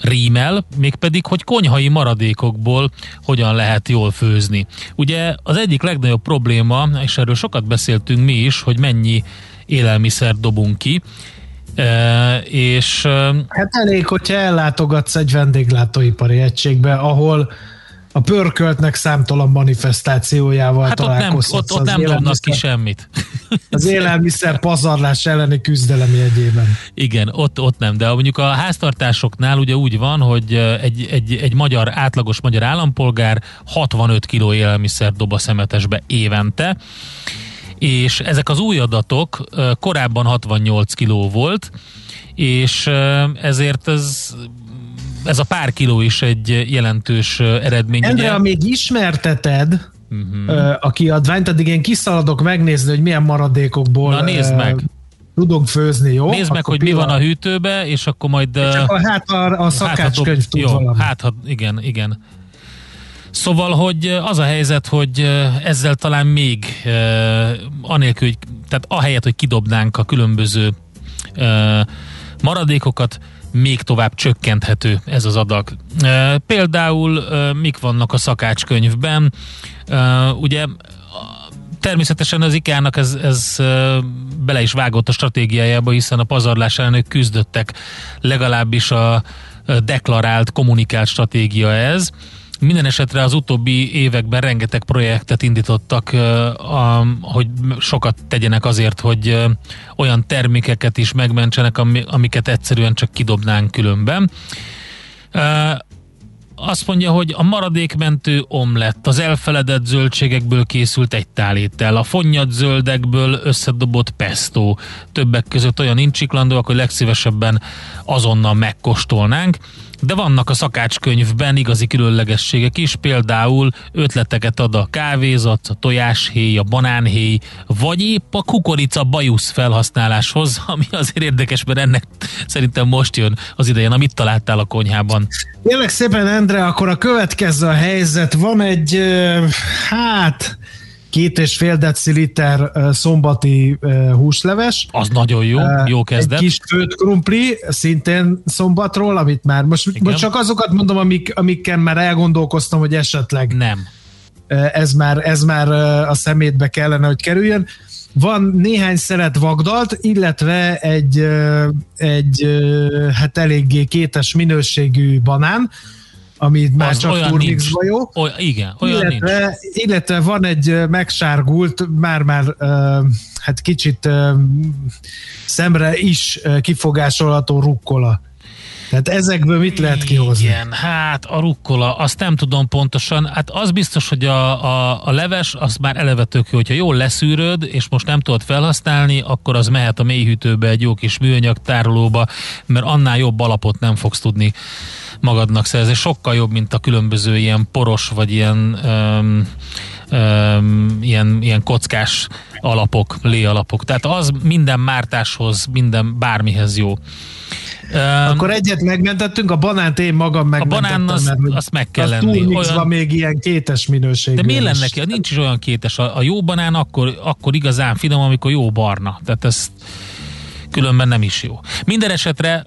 rímel, mégpedig, hogy konyhai maradékokból hogyan lehet jól főzni. Ugye az egyik legnagyobb probléma, és erről sokat beszéltünk mi is, hogy mennyi élelmiszer dobunk ki, E, és... Hát elég, hogyha ellátogatsz egy vendéglátóipari egységbe, ahol a pörköltnek számtalan manifestációjával Hát ott nem, találkozhatsz. ott, ott nem dobnak ki semmit. [LAUGHS] Az élelmiszer pazarlás elleni küzdelem jegyében. Igen, ott, ott nem, de mondjuk a háztartásoknál ugye úgy van, hogy egy, egy, egy magyar, átlagos magyar állampolgár 65 kg élelmiszer dob a szemetesbe évente, és ezek az új adatok korábban 68 kg volt, és ezért ez, ez a pár kiló is egy jelentős eredmény. Endre, amíg ismerteted Mhm. uh, a kiadványt, addig én kiszaladok megnézni, hogy milyen maradékokból Na, nézd meg. tudunk főzni, jó? Nézd meg, Akkor hogy mi van a hűtőbe, és akkor majd... Csak a, hát a, a szakácskönyv dob- tud jó, valamit. hát ha, igen, igen. Szóval, hogy az a helyzet, hogy ezzel talán még anélkül, hogy, tehát ahelyett, hogy kidobnánk a különböző maradékokat, még tovább csökkenthető ez az adag. Például mik vannak a szakácskönyvben? Ugye természetesen az IKEA-nak ez, ez bele is vágott a stratégiájába, hiszen a pazarlás ellen küzdöttek, legalábbis a deklarált, kommunikált stratégia ez. Minden esetre az utóbbi években rengeteg projektet indítottak, hogy sokat tegyenek azért, hogy olyan termékeket is megmentsenek, ami, amiket egyszerűen csak kidobnánk különben. Azt mondja, hogy a maradékmentő omlett, az elfeledett zöldségekből készült egy tálétel, a fonnyat zöldekből összedobott pesto. Többek között olyan incsiklandóak, hogy legszívesebben azonnal megkóstolnánk. De vannak a szakácskönyvben igazi különlegességek is, például ötleteket ad a kávézat, a tojáshéj, a banánhéj, vagy épp a kukorica bajusz felhasználáshoz, [LAUGHS] ami azért érdekes, mert ennek szerintem most jön az ideje. Na, mit találtál a konyhában? Kérlek szépen, Endre, akkor a következő a helyzet. Van egy, hát, két és fél deciliter szombati húsleves. Az nagyon jó, jó kezdet. Egy kis főtt krumpli, szintén szombatról, amit már most, most csak azokat mondom, amik, amikkel már elgondolkoztam, hogy esetleg nem. ez már, ez már a szemétbe kellene, hogy kerüljön. Van néhány szeret vagdalt, illetve egy, egy hát eléggé kétes minőségű banán, ami már Az csak nincs. jó. Oly, igen, olyan nincs. illetve, illetve van egy megsárgult, már-már hát kicsit szemre is ö, kifogásolható rukkola. Tehát ezekből mit lehet kihozni? Igen, hát a rukkola, azt nem tudom pontosan. Hát az biztos, hogy a, a, a leves, az már eleve tök jó. Hogyha jól leszűröd, és most nem tudod felhasználni, akkor az mehet a mélyhűtőbe egy jó kis műanyag tárolóba, mert annál jobb alapot nem fogsz tudni magadnak szerezni. Sokkal jobb, mint a különböző ilyen poros, vagy ilyen öm, öm, ilyen, ilyen kockás alapok, lé alapok. Tehát az minden mártáshoz, minden bármihez jó. Öm, Akkor egyet megmentettünk, a banánt én magam megmentettem. banán az- mert azt meg kell az lenni. Olyan- még ilyen kétes minőségű. De miért lenne ki? Nincs is olyan kétes. A, a jó banán akkor, akkor igazán finom, amikor jó barna. Tehát ez különben nem is jó. Minden esetre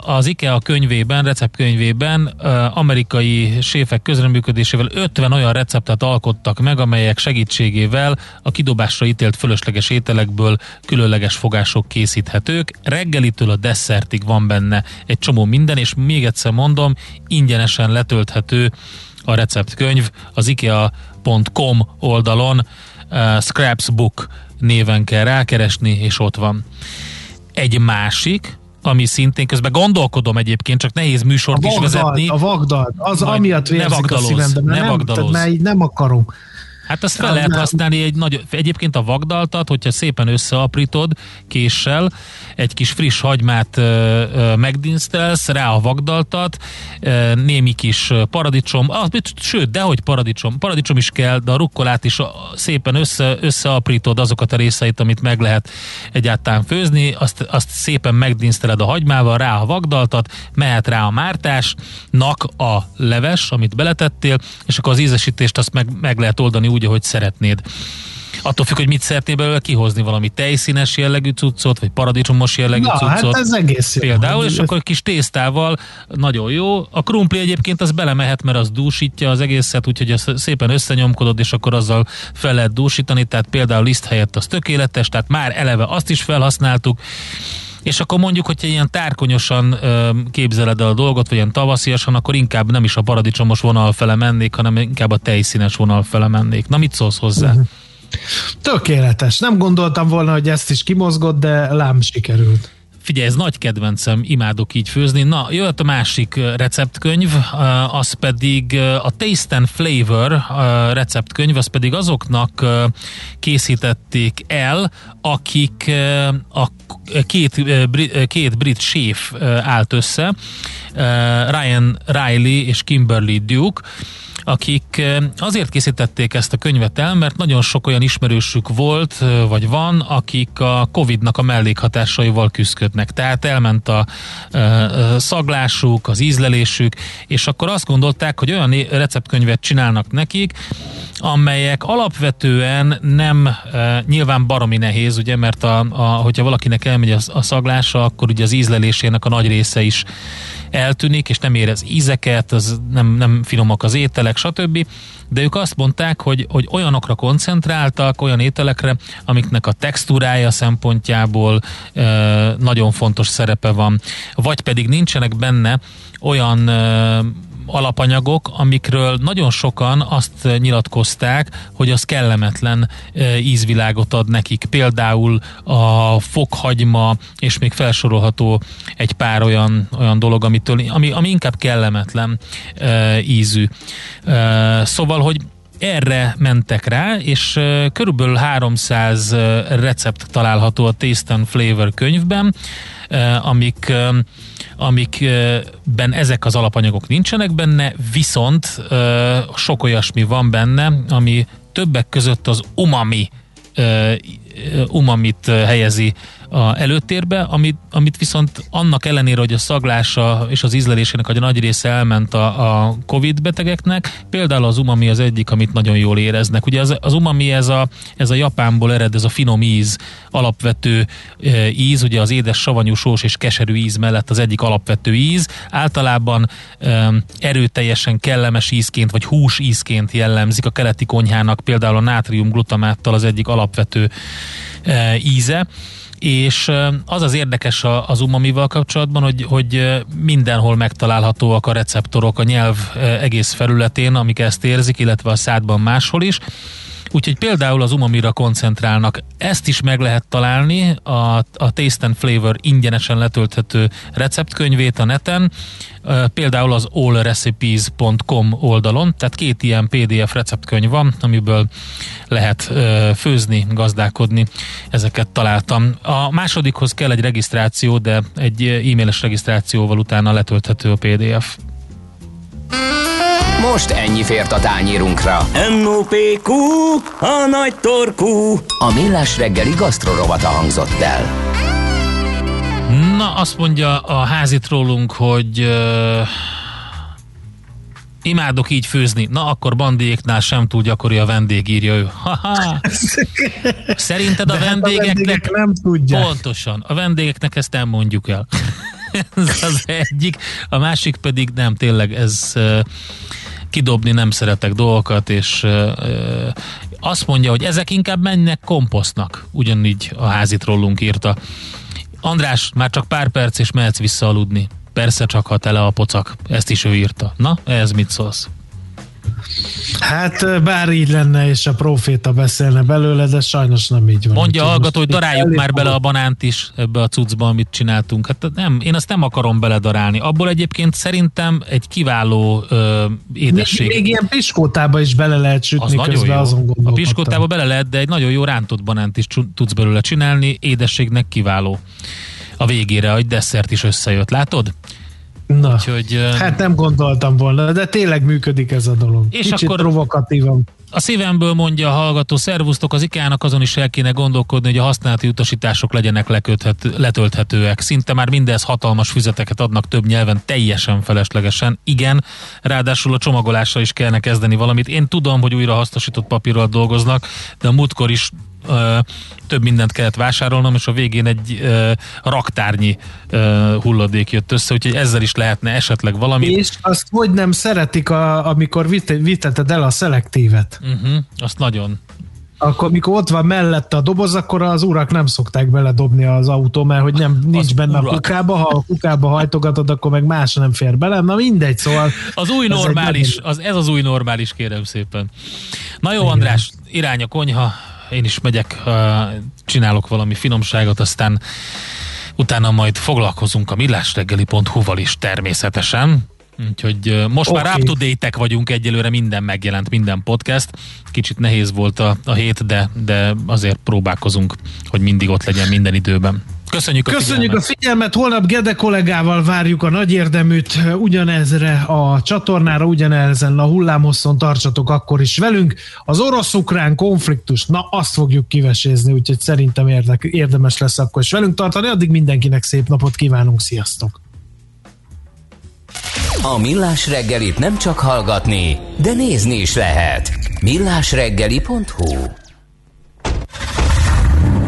az IKEA könyvében, receptkönyvében amerikai séfek közreműködésével 50 olyan receptet alkottak meg, amelyek segítségével a kidobásra ítélt fölösleges ételekből különleges fogások készíthetők. Reggelitől a desszertig van benne egy csomó minden, és még egyszer mondom, ingyenesen letölthető a receptkönyv az ikea.com oldalon uh, Scraps Book néven kell rákeresni, és ott van. Egy másik, ami szintén közben gondolkodom egyébként, csak nehéz műsort a is vagdalt, vezetni. a vagdalt, az Majd amiatt ne vérzik a szívembe, mert ne nem, vagdalozz. tehát már így nem akarom. Hát azt fel lehet használni egy nagy, egyébként a vagdaltat, hogyha szépen összeaprítod késsel, egy kis friss hagymát ö, ö, megdinsztelsz, rá a vagdaltat, ö, némi kis paradicsom, ah, sőt, dehogy paradicsom, paradicsom is kell, de a rukkolát is szépen össze, összeaprítod azokat a részeit, amit meg lehet egyáltalán főzni, azt, azt szépen megdinszteled a hagymával, rá a vagdaltat, mehet rá a mártásnak a leves, amit beletettél, és akkor az ízesítést azt meg, meg lehet oldani úgy, ahogy szeretnéd. Attól függ, hogy mit szeretnél belőle kihozni, valami tejszínes jellegű cuccot, vagy paradicsomos jellegű Na, hát cuccot. ez egész jó. Például, és akkor kis tésztával nagyon jó. A krumpli egyébként az belemehet, mert az dúsítja az egészet, úgyhogy azt szépen összenyomkodod, és akkor azzal fel lehet dúsítani, tehát például liszt helyett az tökéletes, tehát már eleve azt is felhasználtuk. És akkor mondjuk, hogyha ilyen tárkonyosan ö, képzeled el a dolgot, vagy ilyen tavasziasan, akkor inkább nem is a paradicsomos vonal fele mennék, hanem inkább a tejszínes vonal fele mennék. Na mit szólsz hozzá? Uh-huh. Tökéletes. Nem gondoltam volna, hogy ezt is kimozgott, de lám sikerült. Figyelj, ez nagy kedvencem, imádok így főzni. Na, jöhet a másik receptkönyv, az pedig a Taste and Flavor receptkönyv, az pedig azoknak készítették el, akik a két, két brit séf állt össze, Ryan Riley és Kimberly Duke, akik azért készítették ezt a könyvet el, mert nagyon sok olyan ismerősük volt, vagy van, akik a Covid-nak a mellékhatásaival küzdködnek. Tehát elment a szaglásuk, az ízlelésük, és akkor azt gondolták, hogy olyan receptkönyvet csinálnak nekik, amelyek alapvetően nem, nyilván baromi nehéz, ugye, mert a, a, hogyha valakinek elmegy a, a szaglása, akkor ugye az ízlelésének a nagy része is eltűnik, és nem érez ízeket, az nem, nem finomak az ételek, stb. De ők azt mondták, hogy, hogy olyanokra koncentráltak, olyan ételekre, amiknek a textúrája szempontjából e, nagyon fontos szerepe van, vagy pedig nincsenek benne olyan e, alapanyagok, amikről nagyon sokan azt nyilatkozták, hogy az kellemetlen ízvilágot ad nekik. Például a fokhagyma, és még felsorolható egy pár olyan, olyan dolog, amitől, ami, ami inkább kellemetlen ízű. Szóval, hogy erre mentek rá, és körülbelül 300 uh, recept található a Taste and Flavor könyvben, amik uh, amikben ezek az alapanyagok nincsenek benne, viszont sok olyasmi van benne, ami többek között az umami umamit helyezi a előtérbe, amit, amit viszont annak ellenére, hogy a szaglása és az ízlelésének a nagy része elment a, a Covid betegeknek, például az umami az egyik, amit nagyon jól éreznek. Ugye az, az umami ez a, ez a Japánból ered, ez a finom íz, alapvető e, íz, ugye az édes, savanyú, sós és keserű íz mellett az egyik alapvető íz. Általában e, erőteljesen kellemes ízként, vagy hús ízként jellemzik a keleti konyhának, például a nátrium glutamáttal az egyik alapvető e, íze és az az érdekes az umamival kapcsolatban, hogy, hogy mindenhol megtalálhatóak a receptorok a nyelv egész felületén, amik ezt érzik, illetve a szádban máshol is. Úgyhogy például az umamira koncentrálnak. Ezt is meg lehet találni, a, a Taste and Flavor ingyenesen letölthető receptkönyvét a neten, például az allrecipes.com oldalon, tehát két ilyen PDF receptkönyv van, amiből lehet főzni, gazdálkodni, ezeket találtam. A másodikhoz kell egy regisztráció, de egy e-mailes regisztrációval utána letölthető a PDF. Most ennyi fért a tányírunkra. M.O.P.Q. A nagy torkú. A millás reggeli gasztrorovata hangzott el. Na, azt mondja a házit rólunk, hogy uh, imádok így főzni. Na, akkor bandiéknál sem túl gyakori a vendég, írja ő. Ha-ha. [LAUGHS] Szerinted a De vendégeknek... Hát a vendégek nem tudják. Pontosan. A vendégeknek ezt nem mondjuk el. [LAUGHS] ez az egyik. A másik pedig nem, tényleg ez kidobni nem szeretek dolgokat, és azt mondja, hogy ezek inkább mennek komposztnak. Ugyanígy a házit rólunk írta. András, már csak pár perc, és mehetsz vissza aludni. Persze csak, ha tele a pocak. Ezt is ő írta. Na, ez mit szólsz? Hát bár így lenne, és a proféta beszélne belőle, de sajnos nem így van. Mondja Úgyhogy hallgató, hogy daráljuk már bele a banánt is ebbe a cuccba, amit csináltunk. Hát nem, én azt nem akarom beledarálni. Abból egyébként szerintem egy kiváló ö, édesség. Még, még ilyen piskótába is bele lehet az sütni, nagyon közben jó. azon A piskótába bele lehet, de egy nagyon jó rántott banánt is tudsz belőle csinálni. Édességnek kiváló. A végére egy desszert is összejött, látod? Na, Úgyhogy, hát nem gondoltam volna, de tényleg működik ez a dolog. És Kicsit akkor- provokatívan. A szívemből mondja a hallgató, szervusztok, az IKEA-nak azon is el kéne gondolkodni, hogy a használati utasítások legyenek leköthet, letölthetőek. Szinte már mindez hatalmas füzeteket adnak több nyelven, teljesen feleslegesen. Igen, ráadásul a csomagolásra is kellene kezdeni valamit. Én tudom, hogy újra hasznosított papírral dolgoznak, de a múltkor is ö, több mindent kellett vásárolnom, és a végén egy ö, raktárnyi ö, hulladék jött össze, úgyhogy ezzel is lehetne esetleg valami. És azt hogy nem szeretik, a, amikor vit- viteted el a szelektívet. Uh-huh, azt nagyon. akkor mikor ott van mellette a doboz, akkor az urak nem szokták beledobni az autó, mert hogy nem, nincs Az benne urak. a kukába, ha a kukába hajtogatod, akkor meg más nem fér bele. Na mindegy, szóval... Az új ez egy normális, az, ez az új normális, kérem szépen. Na jó, András, irány a konyha, én is megyek, csinálok valami finomságot, aztán utána majd foglalkozunk a millásreggeli.hu-val is természetesen. Úgyhogy most már Oké. up to date vagyunk egyelőre, minden megjelent, minden podcast. Kicsit nehéz volt a, a hét, de, de azért próbálkozunk, hogy mindig ott legyen minden időben. Köszönjük a Köszönjük a figyelmet. figyelmet, holnap Gede kollégával várjuk a nagy érdeműt ugyanezre a csatornára, ugyanezen a hullámhosszon tartsatok akkor is velünk. Az orosz-ukrán konfliktus, na azt fogjuk kivesézni, úgyhogy szerintem érdek, érdemes lesz akkor is velünk tartani. Addig mindenkinek szép napot kívánunk, sziasztok! A Millás reggelit nem csak hallgatni, de nézni is lehet. millásreggeli.hu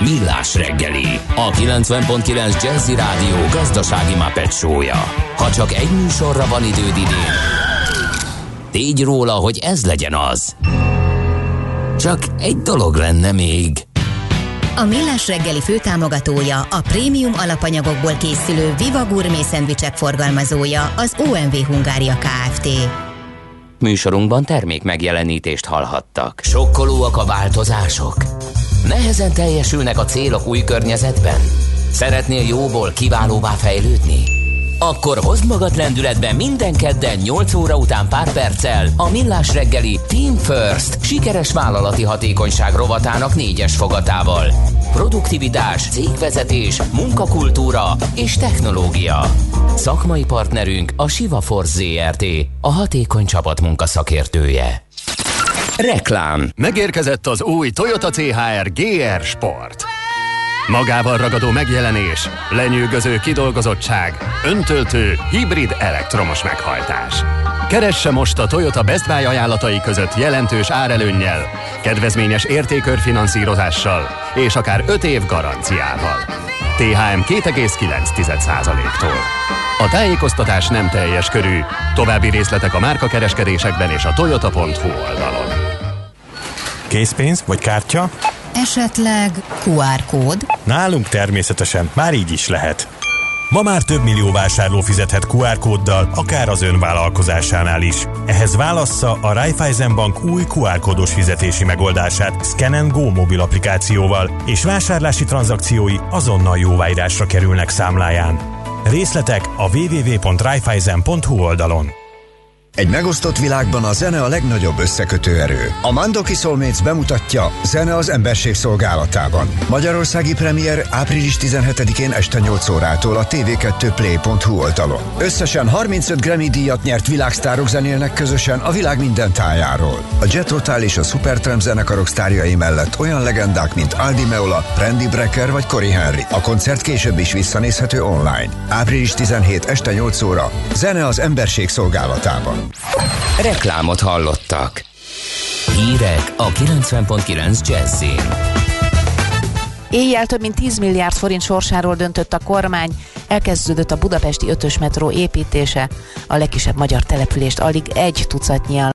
Millás reggeli, a 90.9 Jazzy Rádió gazdasági Muppet show-ja. Ha csak egy műsorra van időd idén, tégy róla, hogy ez legyen az. Csak egy dolog lenne még. A Millás reggeli főtámogatója, a prémium alapanyagokból készülő Viva Gourmet szendvicsek forgalmazója, az OMV Hungária Kft. Műsorunkban termék megjelenítést hallhattak. Sokkolóak a változások? Nehezen teljesülnek a célok új környezetben? Szeretnél jóból kiválóvá fejlődni? Akkor hozd magad lendületbe minden kedden 8 óra után pár perccel a Millás reggeli Team First sikeres vállalati hatékonyság rovatának négyes fogatával. Produktivitás, cégvezetés, munkakultúra és technológia. Szakmai partnerünk a Siva Force ZRT, a hatékony csapatmunka szakértője. Reklám Megérkezett az új Toyota CHR GR Sport. Magával ragadó megjelenés, lenyűgöző kidolgozottság, öntöltő, hibrid elektromos meghajtás. Keresse most a Toyota Best Buy ajánlatai között jelentős árelőnnyel, kedvezményes értékörfinanszírozással és akár 5 év garanciával. THM 2,9%-tól. A tájékoztatás nem teljes körű, további részletek a márkakereskedésekben és a toyota.hu oldalon. Készpénz vagy kártya? Esetleg QR kód? Nálunk természetesen már így is lehet. Ma már több millió vásárló fizethet QR kóddal, akár az ön vállalkozásánál is. Ehhez válassza a Raiffeisen Bank új QR kódos fizetési megoldását Scan Go mobil applikációval, és vásárlási tranzakciói azonnal jóváírásra kerülnek számláján. Részletek a www.raiffeisen.hu oldalon. Egy megosztott világban a zene a legnagyobb összekötő erő. A Mandoki Soulmates bemutatja Zene az emberség szolgálatában. Magyarországi premier április 17-én este 8 órától a tv2play.hu oldalon. Összesen 35 Grammy díjat nyert világsztárok zenélnek közösen a világ minden tájáról. A Jet Rotal és a Supertramp zenekarok sztárjai mellett olyan legendák, mint Aldi Meola, Randy Brecker vagy Cory Henry. A koncert később is visszanézhető online. Április 17 este 8 óra. Zene az emberség szolgálatában. Reklámot hallottak. Hírek a 90.9 Jazzin. Éjjel több mint 10 milliárd forint sorsáról döntött a kormány, elkezdődött a budapesti ötös metró építése, a legkisebb magyar települést alig egy tucatnyian